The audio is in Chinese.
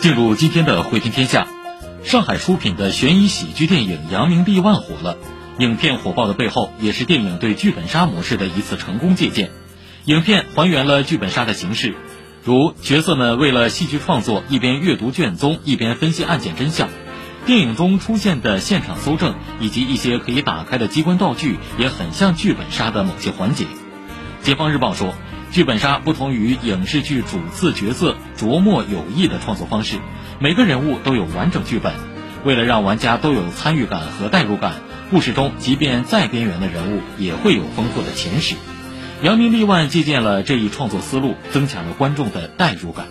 进入今天的汇听天下，上海出品的悬疑喜剧电影《扬名立万》火了。影片火爆的背后，也是电影对剧本杀模式的一次成功借鉴。影片还原了剧本杀的形式，如角色们为了戏剧创作，一边阅读卷宗，一边分析案件真相。电影中出现的现场搜证以及一些可以打开的机关道具，也很像剧本杀的某些环节。解放日报说，剧本杀不同于影视剧主次角色琢磨有意的创作方式，每个人物都有完整剧本。为了让玩家都有参与感和代入感，故事中即便再边缘的人物也会有丰富的前史。扬名立万借鉴了这一创作思路，增强了观众的代入感。